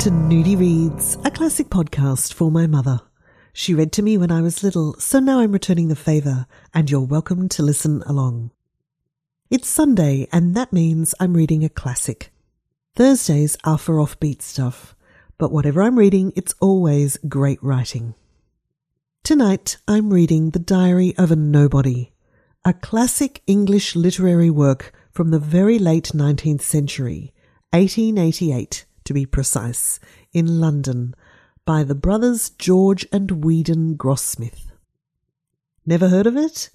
to Nudie Reads, a classic podcast for my mother. She read to me when I was little, so now I'm returning the favour, and you're welcome to listen along. It's Sunday, and that means I'm reading a classic. Thursdays are for offbeat stuff, but whatever I'm reading, it's always great writing. Tonight, I'm reading The Diary of a Nobody, a classic English literary work from the very late 19th century, 1888 to be precise, in London, by the brothers George and Weedon Grossmith. Never heard of it?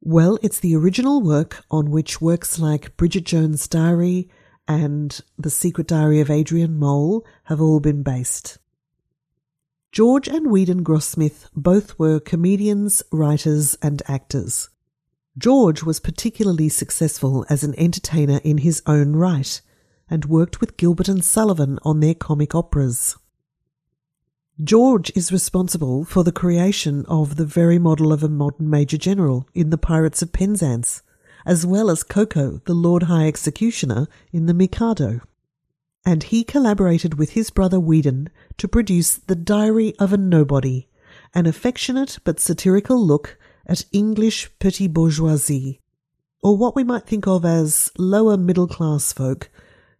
Well, it's the original work on which works like Bridget Jones' Diary and The Secret Diary of Adrian Mole have all been based. George and Weedon Grossmith both were comedians, writers, and actors. George was particularly successful as an entertainer in his own right and worked with Gilbert and Sullivan on their comic operas. George is responsible for the creation of the very model of a modern Major General in The Pirates of Penzance, as well as Ko-Ko, the Lord High Executioner, in The Mikado. And he collaborated with his brother Weedon to produce The Diary of a Nobody, an affectionate but satirical look at English petty bourgeoisie, or what we might think of as lower middle class folk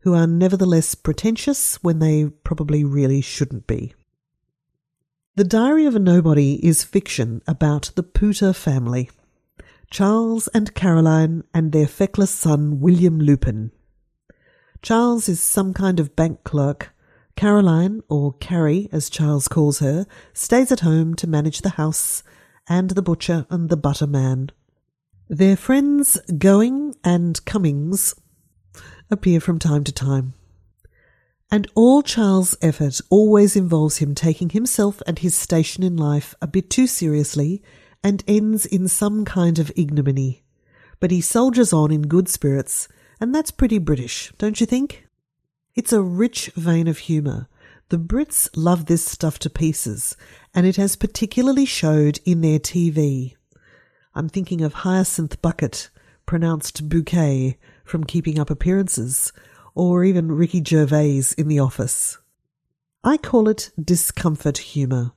who are nevertheless pretentious when they probably really shouldn't be. The Diary of a Nobody is fiction about the Pooter family, Charles and Caroline and their feckless son William Lupin. Charles is some kind of bank clerk. Caroline, or Carrie as Charles calls her, stays at home to manage the house and the butcher and the butter man. Their friends Gowing and Cummings appear from time to time. And all Charles' effort always involves him taking himself and his station in life a bit too seriously and ends in some kind of ignominy. But he soldiers on in good spirits, and that's pretty British, don't you think? It's a rich vein of humour. The Brits love this stuff to pieces, and it has particularly showed in their TV. I'm thinking of Hyacinth Bucket, pronounced bouquet, from Keeping Up Appearances, or even Ricky Gervais in The Office. I call it discomfort humour,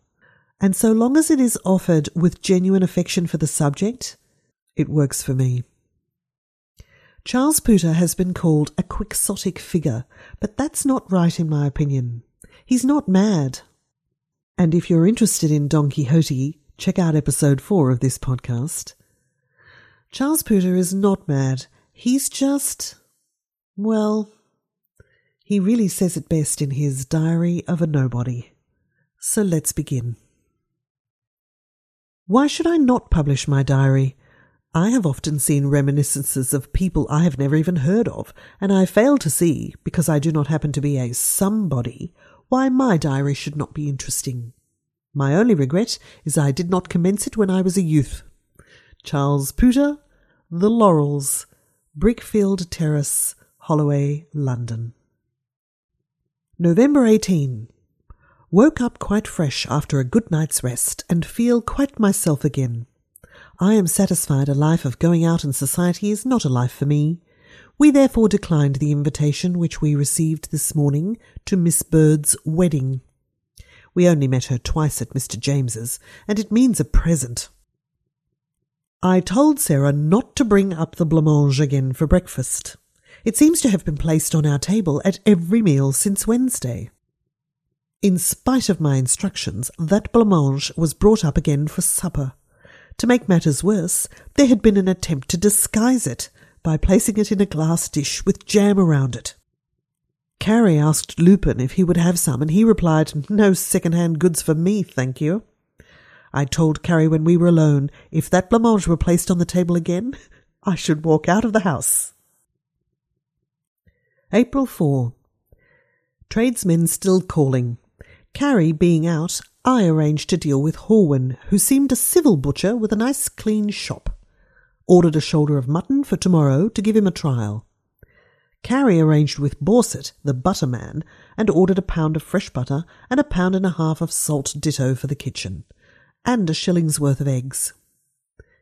and so long as it is offered with genuine affection for the subject, it works for me. Charles Pooter has been called a quixotic figure, but that's not right in my opinion. He's not mad. And if you're interested in Don Quixote, check out episode 4 of this podcast. Charles Pooter is not mad, He's just, well, he really says it best in his Diary of a Nobody. So let's begin. Why should I not publish my diary? I have often seen reminiscences of people I have never even heard of, and I fail to see, because I do not happen to be a somebody, why my diary should not be interesting. My only regret is I did not commence it when I was a youth. Charles Pooter, The Laurels, Brickfield Terrace, Holloway, London. November 18. Woke up quite fresh after a good night's rest and feel quite myself again. I am satisfied a life of going out in society is not a life for me. We therefore declined the invitation which we received this morning to Miss Bird's wedding. We only met her twice at Mr. James's, and it means a present. I told Sarah not to bring up the blancmange again for breakfast. It seems to have been placed on our table at every meal since Wednesday. In spite of my instructions, that blancmange was brought up again for supper. To make matters worse, there had been an attempt to disguise it by placing it in a glass dish with jam around it. Carrie asked Lupin if he would have some, and he replied, No second-hand goods for me, thank you. I told Carrie when we were alone, if that blancmange were placed on the table again, I should walk out of the house. April 4. Tradesmen still calling. Carrie being out, I arranged to deal with Horwin, who seemed a civil butcher with a nice clean shop. Ordered a shoulder of mutton for tomorrow to give him a trial. Carrie arranged with Borset, the butterman, and ordered a pound of fresh butter and a pound and a half of salt ditto for the kitchen and a shilling's worth of eggs.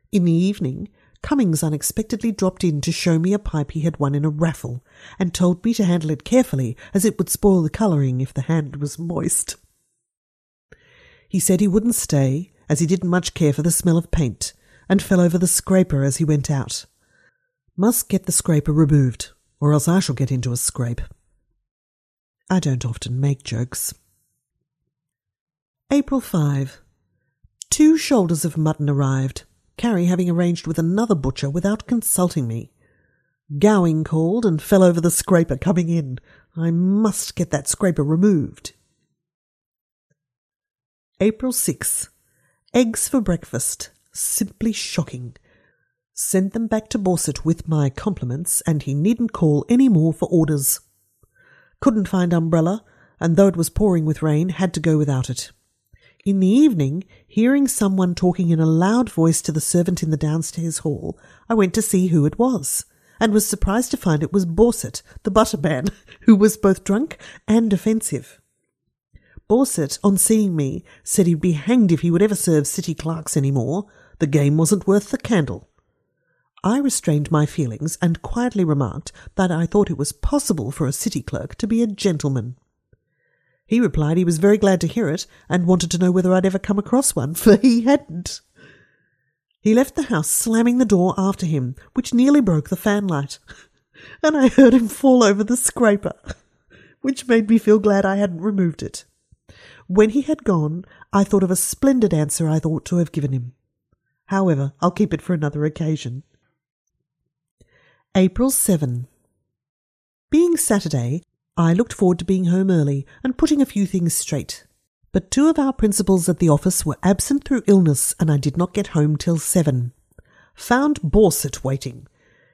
In the evening, Cummings unexpectedly dropped in to show me a pipe he had won in a raffle, and told me to handle it carefully, as it would spoil the colouring if the hand was moist. He said he wouldn't stay, as he didn't much care for the smell of paint, and fell over the scraper as he went out. Must get the scraper removed, or else I shall get into a scrape. I don't often make jokes. April 5. Two shoulders of mutton arrived, Carrie having arranged with another butcher without consulting me. Gowing called and fell over the scraper coming in. I must get that scraper removed. April 6. Eggs for breakfast. Simply shocking. Sent them back to Borset with my compliments, and he needn't call any more for orders. Couldn't find umbrella, and though it was pouring with rain, had to go without it. In the evening, hearing someone talking in a loud voice to the servant in the downstairs hall, I went to see who it was, and was surprised to find it was Borset, the butterman, who was both drunk and offensive. Borset, on seeing me, said he'd be hanged if he would ever serve city clerks any more. The game wasn't worth the candle. I restrained my feelings and quietly remarked that I thought it was possible for a city clerk to be a gentleman. He replied he was very glad to hear it and wanted to know whether I'd ever come across one, for he hadn't. He left the house slamming the door after him, which nearly broke the fanlight, and I heard him fall over the scraper, which made me feel glad I hadn't removed it. When he had gone, I thought of a splendid answer I thought to have given him. However, I'll keep it for another occasion. April 7. Being Saturday, I looked forward to being home early and putting a few things straight. But two of our principals at the office were absent through illness, and I did not get home till seven. Found Borset waiting.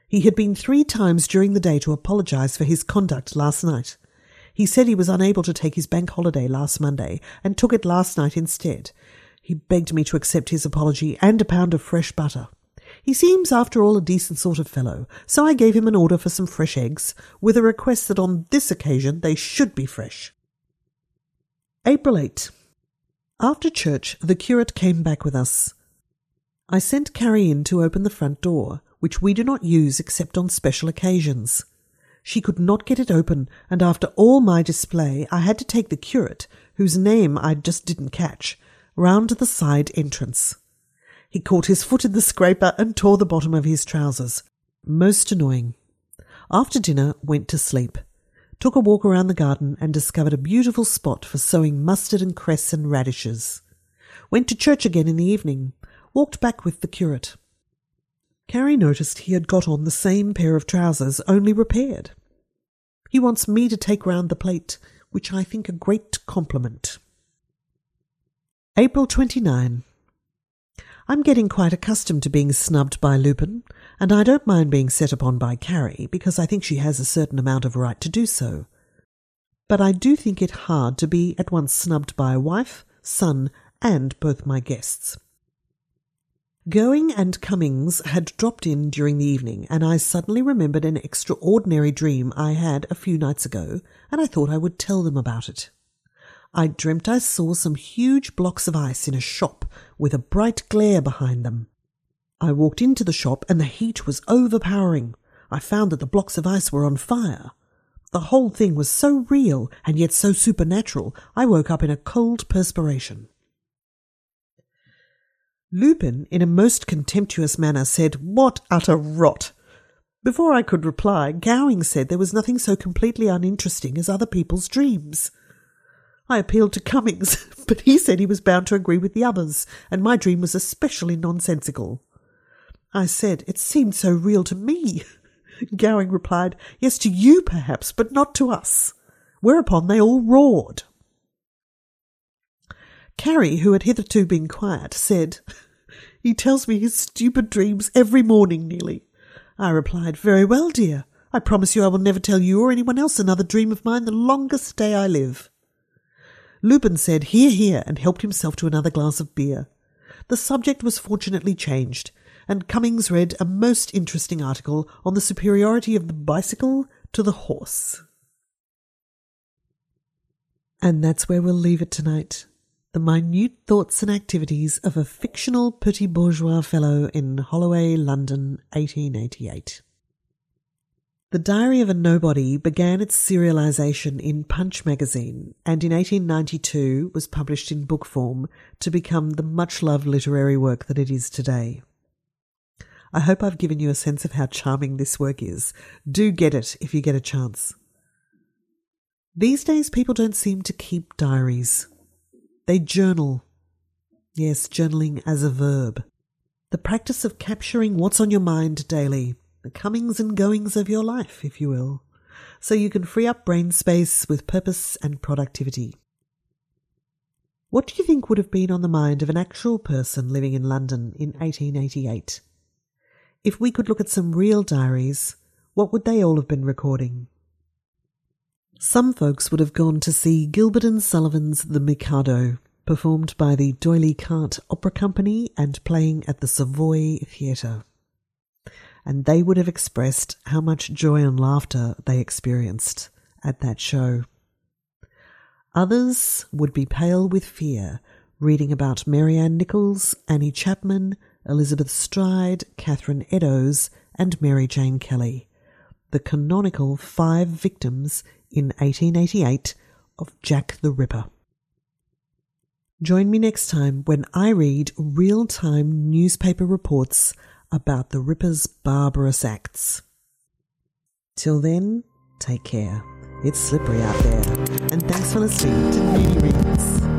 He had been three times during the day to apologize for his conduct last night. He said he was unable to take his bank holiday last Monday and took it last night instead. He begged me to accept his apology and a pound of fresh butter. He seems, after all, a decent sort of fellow, so I gave him an order for some fresh eggs, with a request that on this occasion they should be fresh. April 8. After church, the curate came back with us. I sent Carrie in to open the front door, which we do not use except on special occasions. She could not get it open, and after all my display, I had to take the curate, whose name I just didn't catch, round to the side entrance. He caught his foot in the scraper and tore the bottom of his trousers. Most annoying. After dinner, went to sleep. Took a walk around the garden and discovered a beautiful spot for sowing mustard and cress and radishes. Went to church again in the evening. Walked back with the curate. Carrie noticed he had got on the same pair of trousers, only repaired. He wants me to take round the plate, which I think a great compliment. April 29. I'm getting quite accustomed to being snubbed by Lupin, and I don't mind being set upon by Carrie because I think she has a certain amount of right to do so. But I do think it hard to be at once snubbed by a wife, son, and both my guests. Gowing and Cummings had dropped in during the evening, and I suddenly remembered an extraordinary dream I had a few nights ago, and I thought I would tell them about it. I dreamt I saw some huge blocks of ice in a shop with a bright glare behind them. I walked into the shop and the heat was overpowering. I found that the blocks of ice were on fire. The whole thing was so real and yet so supernatural, I woke up in a cold perspiration. Lupin, in a most contemptuous manner, said, What utter rot! Before I could reply, Gowing said there was nothing so completely uninteresting as other people's dreams. I appealed to Cummings, but he said he was bound to agree with the others, and my dream was especially nonsensical. I said it seemed so real to me. Gowing replied, Yes, to you perhaps, but not to us. Whereupon they all roared. Carrie, who had hitherto been quiet, said, He tells me his stupid dreams every morning nearly. I replied, Very well, dear. I promise you I will never tell you or anyone else another dream of mine the longest day I live. Lupin said, Hear, hear, and helped himself to another glass of beer. The subject was fortunately changed, and Cummings read a most interesting article on the superiority of the bicycle to the horse. And that's where we'll leave it tonight. the minute thoughts and activities of a fictional petit bourgeois fellow in Holloway, London, 1888. The Diary of a Nobody began its serialization in Punch magazine and in 1892 was published in book form to become the much loved literary work that it is today. I hope I've given you a sense of how charming this work is. Do get it if you get a chance. These days, people don't seem to keep diaries. They journal. Yes, journaling as a verb. The practice of capturing what's on your mind daily, the comings and goings of your life, if you will, so you can free up brain space with purpose and productivity. What do you think would have been on the mind of an actual person living in London in 1888? If we could look at some real diaries, what would they all have been recording? Some folks would have gone to see Gilbert and Sullivan's The Mikado, performed by the D'Oyly Carte Opera Company and playing at the Savoy Theatre. And they would have expressed how much joy and laughter they experienced at that show. Others would be pale with fear, reading about Mary Ann Nichols, Annie Chapman, Elizabeth Stride, Catherine Eddowes, and Mary Jane Kelly, the canonical five victims in 1888 of Jack the Ripper. Join me next time when I read real time newspaper reports about the Ripper's barbarous acts. Till then, take care. It's slippery out there. And thanks for listening to Moody Reads.